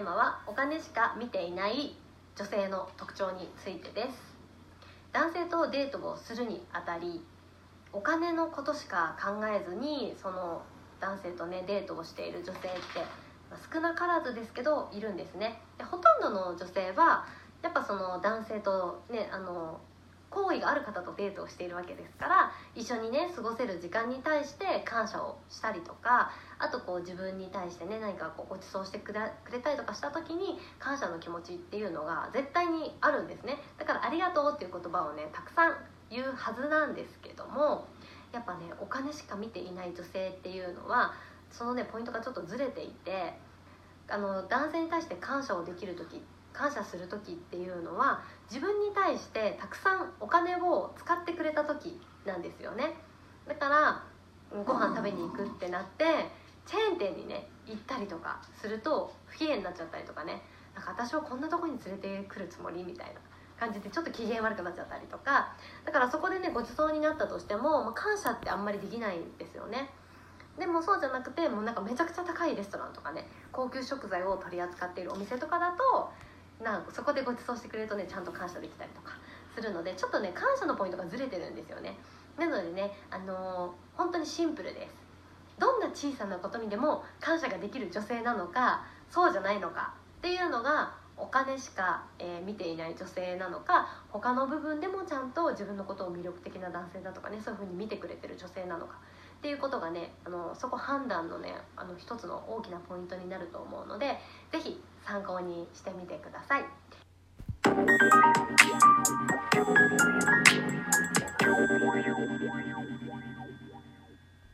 テーマはお金しか見ていない女性の特徴についてです。男性とデートをするにあたりお金のことしか考えずにその男性とねデートをしている女性って少なからずですけどいるんですね。でほとんどの女性はやっぱその男性とねあの好意がある方とデートをしているわけですから一緒にね過ごせる時間に対して感謝をしたりとかあとこう自分に対してね何かこうご馳走してくれくれたりとかした時に感謝の気持ちっていうのが絶対にあるんですね。だから「ありがとう」っていう言葉をねたくさん言うはずなんですけどもやっぱねお金しか見ていない女性っていうのはそのねポイントがちょっとずれていてあの男性に対して感謝をできる時感謝する時っていうのは自分に対してたくさんお金を使ってくれた時なんですよね。だからご飯食べに行くってなってチェーン店にね行ったりとかすると不機嫌になっちゃったりとかね。なんか私をこんなとこに連れてくるつもりみたいな。感じでちょっと機嫌悪くなっちゃったりとか。だからそこでねごちそうになったとしても、まあ、感謝ってあんまりできないんですよね。でもそうじゃなくてもうなんかめちゃくちゃ高いレストランとかね高級食材を取り扱っているお店とかだとなんかそこでご馳走してくれるとねちゃんと感謝できたりとかするのでちょっとね感謝のポイントがずれてるんですよね。なのでねあのー、本当にシンプルです。どんな小さなことにでも感謝ができる女性なのかそうじゃないのかっていうのがお金しか、えー、見ていない女性なのか他の部分でもちゃんと自分のことを魅力的な男性だとかねそういうふうに見てくれてる女性なのかっていうことがねあのそこ判断のねあの一つの大きなポイントになると思うので是非参考にしてみてください。